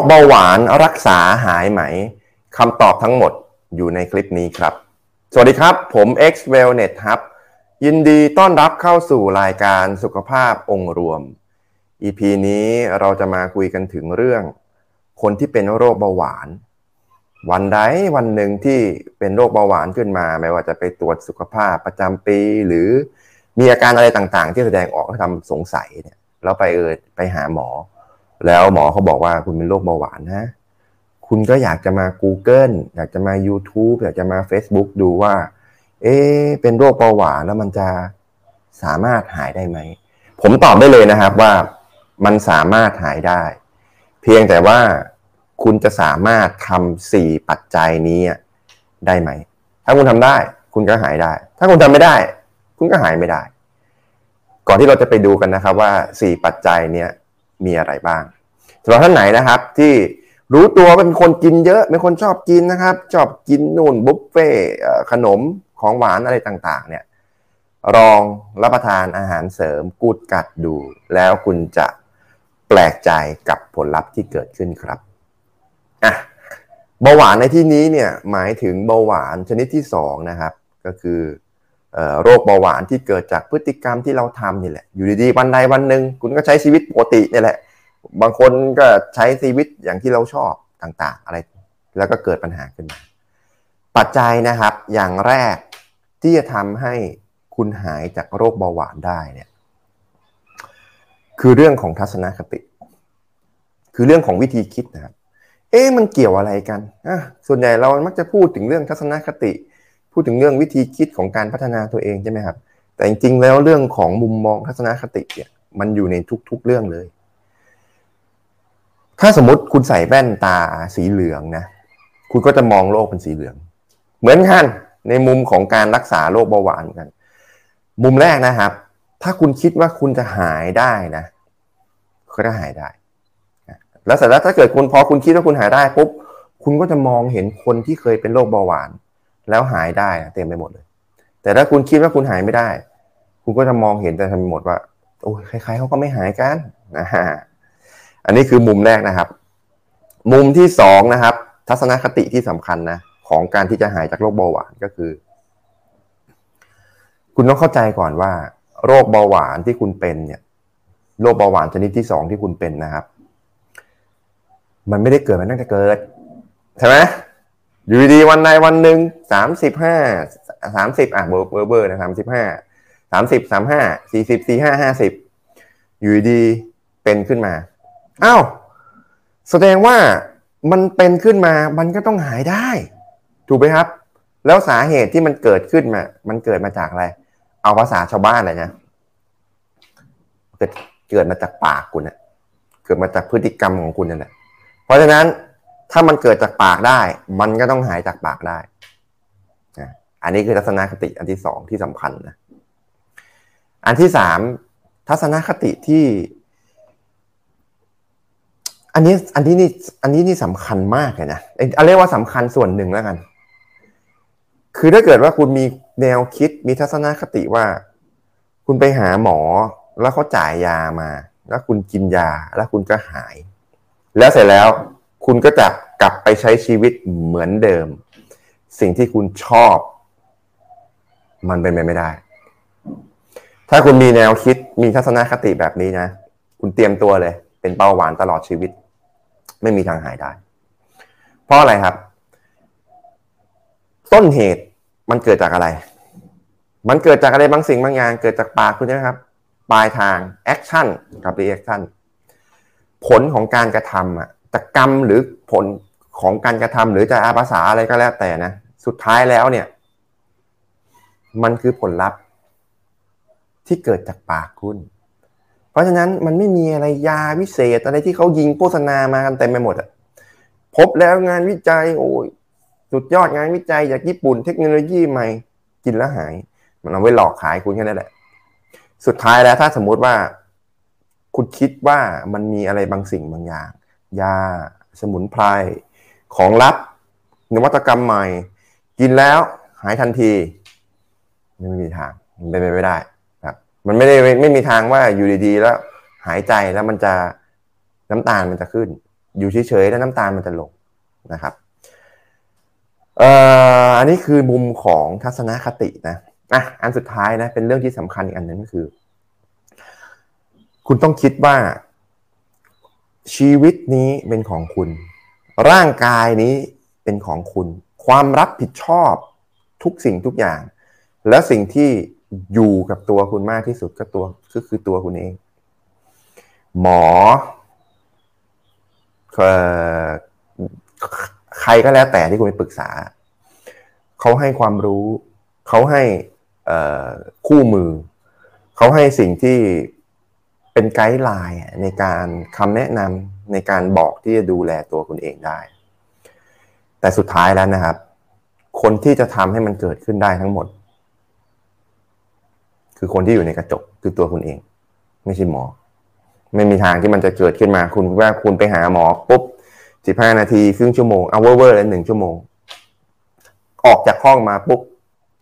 คเบาหวานรักษาหายไหมคำตอบทั้งหมดอยู่ในคลิปนี้ครับ สวัสดีครับ ผม X Wellness ครับยินดีต้อนรับเข้าสู่รายการสุขภาพองค์รวม EP นี้เราจะมาคุยกันถึงเรื่อง คนที่เป็นโรคเบาหวาน วันใดวันหนึ่งที่เป็นโรคเบาหวานขึ้นมา ไม่ว่าจะไปตรวจสุขภาพประจำปี หรือมีอาการอะไรต่างๆ ที่แสดงออกทำสงสัยเนี่ยเราไปเออไปหาหมอ แล้วหมอเขาบอกว่าคุณเป็นโรคเบาหวานนะ คุณก็อยากจะมา Google อยากจะมา YouTube อยากจะมา Facebook ดูว่า เอ๊เป็นโรคเบาหวานแล้วมันจะสามารถหายได้ไหม ผมตอบได้เลยนะครับว่ามันสามารถหายได้ เพียงแต่ว่าคุณจะสามารถทำสี่ปัจจัยนี้ได้ไหม ถ้าคุณทำได้ คุณก็หายได้ ถ้าคุณทำไม่ได้ คุณก็หายไม่ได้ ก่อนที่เราจะไปดูกันนะครับว่าสี่ปัจจัยเนี้ย มีอะไรบ้างสำหรับท่านไหนนะครับที่รู้ตัวเป็นคนกินเยอะเป็นคนชอบกินนะครับ ชอบกินนู่นบุฟเฟ่ขนมของหวานอะไรต่างๆเนี่ยลองรับประทานอาหารเสริมกูดกัดดู แล้วคุณจะแปลกใจกับผลลัพธ์ที่เกิดขึ้นครับอะเบาหวานในที่นี้เนี่ยหมายถึงเบาหวานชนิดที่2นะครับก็คือ โรคเบาหวานที่เกิดจากพฤติกรรมที่เราทำนี่แหละ อยู่ดีๆวันใดวันหนึ่งคุณก็ใช้ชีวิตปกตินี่แหละ บางคนก็ใช้ชีวิตอย่างที่เราชอบต่างๆ อะไร แล้วก็เกิดปัญหาขึ้นมา ปัจจัยนะครับ อย่างแรกที่จะทำให้คุณหายจากโรคเบาหวานได้เนี่ย คือเรื่องของทัศนคติ คือเรื่องของวิธีคิดนะครับ เอ๊ะมันเกี่ยวอะไรกันอะส่วนใหญ่เรามักจะพูดถึงเรื่องทัศนคติ พูดถึงเรื่องวิธีคิดของการพัฒนาตัวเองใช่ไหมครับ แต่จริงๆแล้วเรื่องของมุมมองทัศนคติเนี่ยมันอยู่ในทุกๆเรื่องเลย ถ้าสมมติคุณใส่แว่นตาสีเหลืองนะ คุณก็จะมองโลกเป็นสีเหลือง เหมือนกันในมุมของการรักษาโรคเบาหวานกัน มุมแรกนะครับ ถ้าคุณคิดว่าคุณจะหายได้นะก็จะหายได้ แล้วเสร็จแล้วถ้าเกิดคุณพอคุณคิดว่าคุณหายได้ปุ๊บคุณก็จะมองเห็นคนที่เคยเป็นโรคเบาหวาน แล้วหายได้เต็มไปหมดเลย แต่ถ้าคุณคิดว่าคุณหายไม่ได้ คุณก็จะมองเห็นแต่ทั้งหมดว่าโอ้ยใครๆเขาก็ไม่หายกันนะฮะอันนี้คือมุมแรกนะครับ มุมที่สองนะครับ ทัศนคติที่สำคัญนะของการที่จะหายจากโรคเบาหวานก็คือ คุณต้องเข้าใจก่อนว่า โรคเบาหวานที่คุณเป็นเนี่ยโรคเบาหวานชนิดที่สองที่คุณเป็นนะครับ มันไม่ได้เกิดมาตั้งแต่เกิดใช่ไหม อยู่ดีวันใดวันหนึ่งสามสิบห้าสามสิบอะเบอร์เบอร์เบอร์นะสามสิบห้าสามสิบสามห้าสี่สิบสี่ห้าห้าสิบอยู่ดีเป็นขึ้นมาอ้าวแสดงว่ามันเป็นขึ้นมามันก็ต้องหายได้ ถูกไหมครับ แล้วสาเหตุที่มันเกิดขึ้นมา มันเกิดมาจากอะไร เอาภาษาชาวบ้านเลยนะเกิดเกิดมาจากปากคุณเนะเกิดมาจากพฤติกรรมของคุณนั่นแหละเพราะฉะนั้น ถ้ามันเกิดจากปากได้ มันก็ต้องหายจากปากได้ อันนี้คือทัศนคติอันที่สองที่สำคัญนะ อันที่สามทัศนคติที่ อันนี้อันนี้นี่อันนี้นี่สำคัญมากเลยนะเอาเรียกว่าสำคัญส่วนหนึ่งแล้วกัน คือถ้าเกิดว่าคุณมีแนวคิดมีทัศนคติว่า คุณไปหาหมอแล้วเขาจ่ายยามา แล้วคุณกินยาแล้วคุณก็หาย แล้วเสร็จแล้วคุณก็จะ กลับไปใช้ชีวิตเหมือนเดิม สิ่งที่คุณชอบ มันเป็นไปไม่ได้ ถ้าคุณมีแนวคิดมีทัศนคติแบบนี้นะ คุณเตรียมตัวเลย เป็นเบาหวานตลอดชีวิต ไม่มีทางหายได้ เพราะอะไรครับ ต้นเหตุมันเกิดจากอะไร มันเกิดจากอะไรบางสิ่งบางอย่าง เกิดจากปากคุณใช่ไหมครับ ปลายทาง action กับ reaction ผลของการกระทำอะจะกรรมหรือผล ของการกระทำหรือจะเอาภาษาอะไรก็แล้วแต่นะ สุดท้ายแล้วเนี่ย มันคือผลลัพธ์ที่เกิดจากปากคุณ เพราะฉะนั้นมันไม่มีอะไรยาวิเศษอะไรที่เขายิงโฆษณามากันเต็มไปหมดอะพบแล้วงานวิจัยโอ้ยสุดยอดงานวิจัยจากญี่ปุ่นเทคโนโลยีใหม่กินแล้วหาย มันเอาไว้หลอกขายคุณแค่นั้นแหละ สุดท้ายแล้วถ้าสมมุติว่า คุณคิดว่ามันมีอะไรบางสิ่งบางอย่าง ยาสมุนไพร ของลับ นวัตกรรมใหม่ กินแล้วหายทันทีไม่มีทางมันเป็นไปไม่ได้ครับ มันไม่ได้ไม่มีทางว่าอยู่ดีๆแล้ว หายใจแล้วมันจะน้ำตาลมันจะขึ้น อยู่เฉยๆแล้วน้ำตาลมันจะลงนะครับเอ่ออันนี้คือมุมของทัศนคตินะอะอันสุดท้ายนะเป็นเรื่องที่สำคัญอีกอันหนึ่งก็คือ คุณต้องคิดว่าชีวิตนี้เป็นของคุณ ร่างกายนี้เป็นของคุณ ความรับผิดชอบทุกสิ่งทุกอย่าง และสิ่งที่อยู่กับตัวคุณมากที่สุดก็ตัวก็คือตัวคุณเอง หมอใครก็แล้วแต่ที่คุณไปปรึกษา เขาให้ความรู้ เขาให้คู่มือ เขาให้สิ่งที่เป็น guideline ในการคำแนะนำ ในการบอกที่จะดูแลตัวคุณเองได้ แต่สุดท้ายแล้วนะครับ คนที่จะทำให้มันเกิดขึ้นได้ทั้งหมด คือคนที่อยู่ในกระจกคือตัวคุณเอง ไม่ใช่หมอ ไม่มีทางที่มันจะเกิดขึ้นมา คุณว่าคุณไปหาหมอปุ๊บสิบห้านาทีครึ่งชั่วโมงเอาเวอร์เวอร์เลยหนึ่งชั่วโมง ออกจากห้องมาปุ๊บ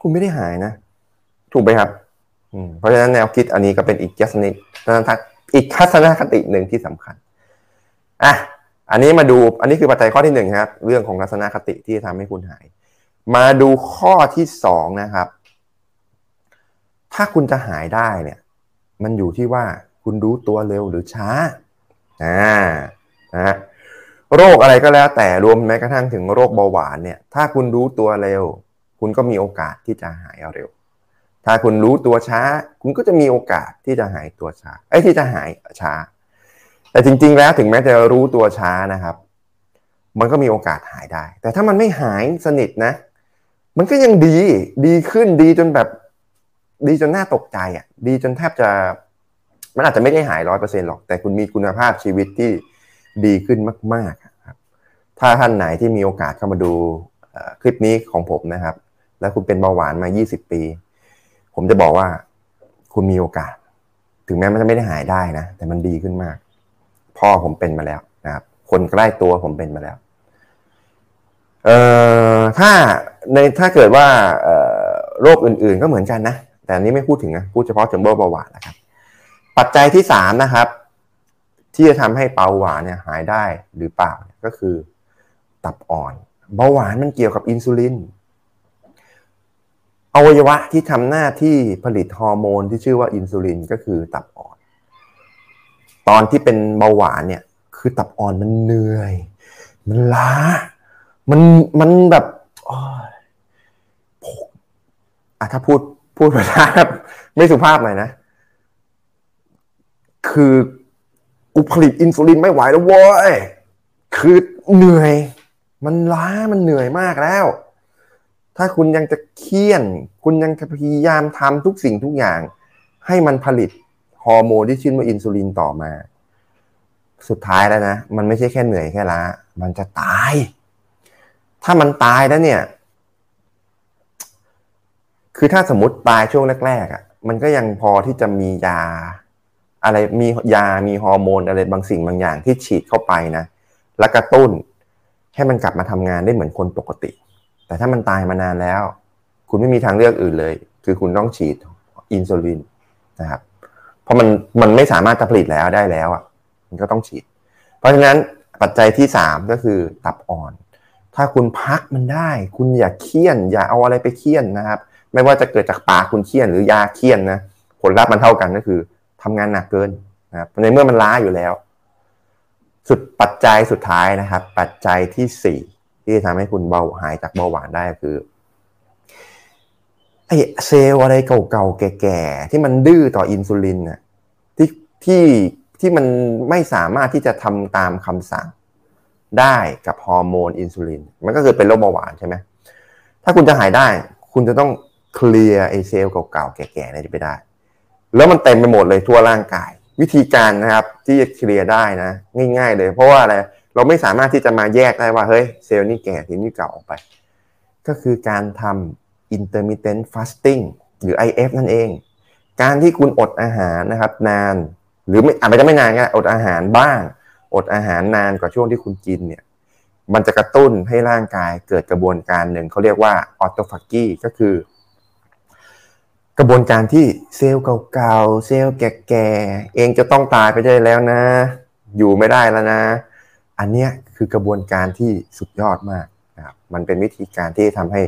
คุณไม่ได้หายนะ ถูกไหมครับเพราะฉะนั้นแนวคิดอันนี้ก็เป็นอีกทัศนอีกทัศนคติหนึ่งที่สำคัญ อะอันนี้มาดูอันนี้คือปัจจัยข้อที่หนึ่งครับ เรื่องของทัศนคติที่ทำให้คุณหาย มาดูข้อที่สองนะครับ ถ้าคุณจะหายได้เนี่ย มันอยู่ที่ว่าคุณรู้ตัวเร็วหรือช้าอ่านะโรคอะไรก็แล้วแต่รวมแม้กระทั่งถึงโรคเบาหวานเนี่ย ถ้าคุณรู้ตัวเร็ว คุณก็มีโอกาสที่จะหายเร็ว ถ้าคุณรู้ตัวช้า คุณก็จะมีโอกาสที่จะหายตัวช้าไอ้ที่จะหายช้า แต่จริง ๆ แล้วถึงแม้จะรู้ตัวช้านะครับ มันก็มีโอกาสหายได้ แต่ถ้ามันไม่หายสนิทนะ มันก็ยังดีดีขึ้นดีจนแบบ ดีจนน่าตกใจอะ ดีจนแทบจะ มันอาจจะไม่ได้หายร้อยเปอร์เซ็นหรอก แต่คุณมีคุณภาพชีวิตที่ดีขึ้นมาก ๆ ครับ ถ้าท่านไหนที่มีโอกาสเข้ามาดูคลิปนี้ของผมนะครับ แล้วคุณเป็นเบาหวานมา 20 ปี ผมจะบอกว่าคุณมีโอกาส ถึงแม้มันจะไม่ได้หายได้นะ แต่มันดีขึ้นมาก พ่อผมเป็นมาแล้วนะครับคนใกล้ตัวผมเป็นมาแล้วเอ่อถ้าในถ้าเกิดว่าโรคอื่นๆก็เหมือนกันนะ แต่อันนี้ไม่พูดถึงนะพูดเฉพาะจัมโบ้เบาหวานนะครับ ปัจจัยที่สามนะครับ ที่จะทำให้เบาหวานเนี่ยหายได้หรือเปล่าก็คือ ตับอ่อนเบาหวานมันเกี่ยวกับอินซูลินอวัยวะที่ทำหน้าที่ผลิตฮอร์โมนที่ชื่อว่าอินซูลินก็คือตับ ตอนที่เป็นเบาหวานเนี่ย คือตับอ่อนมันเหนื่อย มันล้า มันมันแบบอะถ้าพูดพูดภาษาไม่สุภาพหน่อยนะ คือกูผลิตอินซูลินไม่ไหวแล้วเว้ยคือเหนื่อย มันล้ามันเหนื่อยมากแล้ว ถ้าคุณยังจะเคี่ยน คุณยังพยายามทำทุกสิ่งทุกอย่าง ให้มันผลิต ฮอร์โมนที่ชื่อว่าอินซูลินต่อมา สุดท้ายแล้วนะ มันไม่ใช่แค่เหนื่อยแค่ล้า มันจะตาย ถ้ามันตายแล้วเนี่ย คือถ้าสมมติตายช่วงแรกๆอะ่ะ มันก็ยังพอที่จะมียา อะไรมียามีฮอร์โมนอะไรบางสิ่งบางอย่างที่ฉีดเข้าไปนะ แล้วกระตุ้น ให้มันกลับมาทำงานได้เหมือนคนปกติ แต่ถ้ามันตายมานานแล้ว คุณไม่มีทางเลือกอื่นเลย คือคุณต้องฉีดอินซูลินนะครับ เพราะมันมันไม่สามารถจะผลิตแล้วได้แล้วอะมันก็ต้องฉีด เพราะฉะนั้นปัจจัยที่สามก็คือตับอ่อน ถ้าคุณพักมันได้ คุณอย่าเคี่ยน อย่าเอาอะไรไปเคี่ยนนะครับ ไม่ว่าจะเกิดจากปากคุณเคี่ยนหรือยาเคี่ยนนะผลลัพธ์มันเท่ากันก็คือทำงานหนักเกินนะครับในเมื่อมันล้าอยู่แล้ว สุดปัจจัยสุดท้ายนะครับ ปัจจัยที่สี่ที่ทำให้คุณเบาหายจากเบาหวานได้คือ ไอ้เซลล์อะไรเก่าๆแก่ๆที่มันดื้อต่ออินซูลินน่ะที่ที่ที่มันไม่สามารถที่จะทำตามคำสั่งได้กับฮอร์โมนอินซูลิน มันก็คือเป็นโรคเบาหวานใช่ไหมถ้าคุณจะหายได้ คุณจะต้องเคลียร์ไอ้เซลล์เก่าๆแก่ๆนี่ไปได้ แล้วมันเต็มไปหมดเลยทั่วร่างกาย วิธีการนะครับที่จะเคลียร์ได้นะ ง่าย ๆ เลย เพราะว่าอะไรเราไม่สามารถที่จะมาแยกได้ว่าเฮ้ยเซลล์นี้แก่ที่นี้เก่าออกไป ก็คือการทำ intermittent fasting หรือ IF นั่นเอง การที่คุณอดอาหารนะครับนาน หรือไม่อาจจะไม่นานก็อดอาหารบ้าง อดอาหารนานกว่าช่วงที่คุณกินเนี่ยมันจะกระตุ้นให้ร่างกายเกิดกระบวนการหนึ่งเขาเรียกว่าออโตฟากีก็คือ กระบวนการที่เซลล์เก่าๆเซลล์แก่ๆเองจะต้องตายไปได้แล้วนะ อยู่ไม่ได้แล้วนะ อันเนี้ยคือกระบวนการที่สุดยอดมากนะครับมันเป็นวิธีการที่ทำให้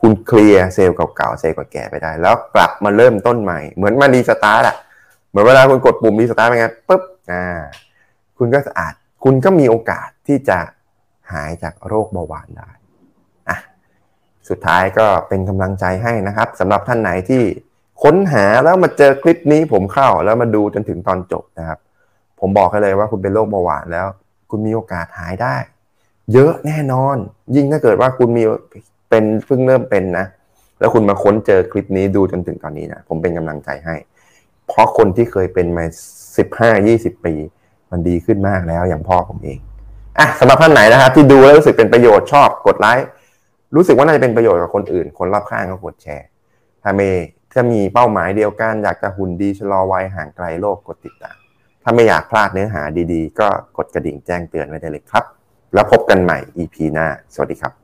คุณเคลียร์เซลล์เก่าๆเซลล์แก่ไปได้ แล้วกลับมาเริ่มต้นใหม่ เหมือนมา restart อะเหมือนเวลาคุณกดปุ่ม restart ไปไงปุ๊บอ่าคุณก็สะอาดคุณก็มีโอกาสที่จะหายจากโรคเบาหวานได้อะสุดท้ายก็เป็นกำลังใจให้นะครับสำหรับท่านไหนที่ค้นหาแล้วมาเจอคลิปนี้ผมเข้าแล้วมาดูจนถึงตอนจบนะครับ ผมบอกให้เลยว่าคุณเป็นโรคเบาหวานแล้ว คุณมีโอกาสหายได้ เยอะแน่นอน ยิ่งถ้าเกิดว่าคุณมี เป็นเพิ่งเริ่มเป็นนะ แล้วคุณมาค้นเจอคลิปนี้ดูจนถึงตอนนี้นะผมเป็นกำลังใจให้ เพราะคนที่เคยเป็นมาสิบห้ายี่สิบปี มันดีขึ้นมากแล้วอย่างพ่อผมเองอะสำหรับท่านไหนนะครับ ที่ดูแล้วรู้สึกเป็นประโยชน์ชอบกดไลค์รู้สึกว่าน่าจะเป็นประโยชน์กับคนอื่น คนรอบข้างก็กดแชร์ ถ้าไม่ถ้ามีเป้าหมายเดียวกัน อยากจะหุ่นดีชะลอวัยห่างไกลโรคกดติดตามถ้าไม่อยากพลาดเนื้อหาดีๆ ก็กดกระดิ่งแจ้งเตือนไว้ได้เลยครับ แล้วพบกันใหม่ EP หน้า สวัสดีครับ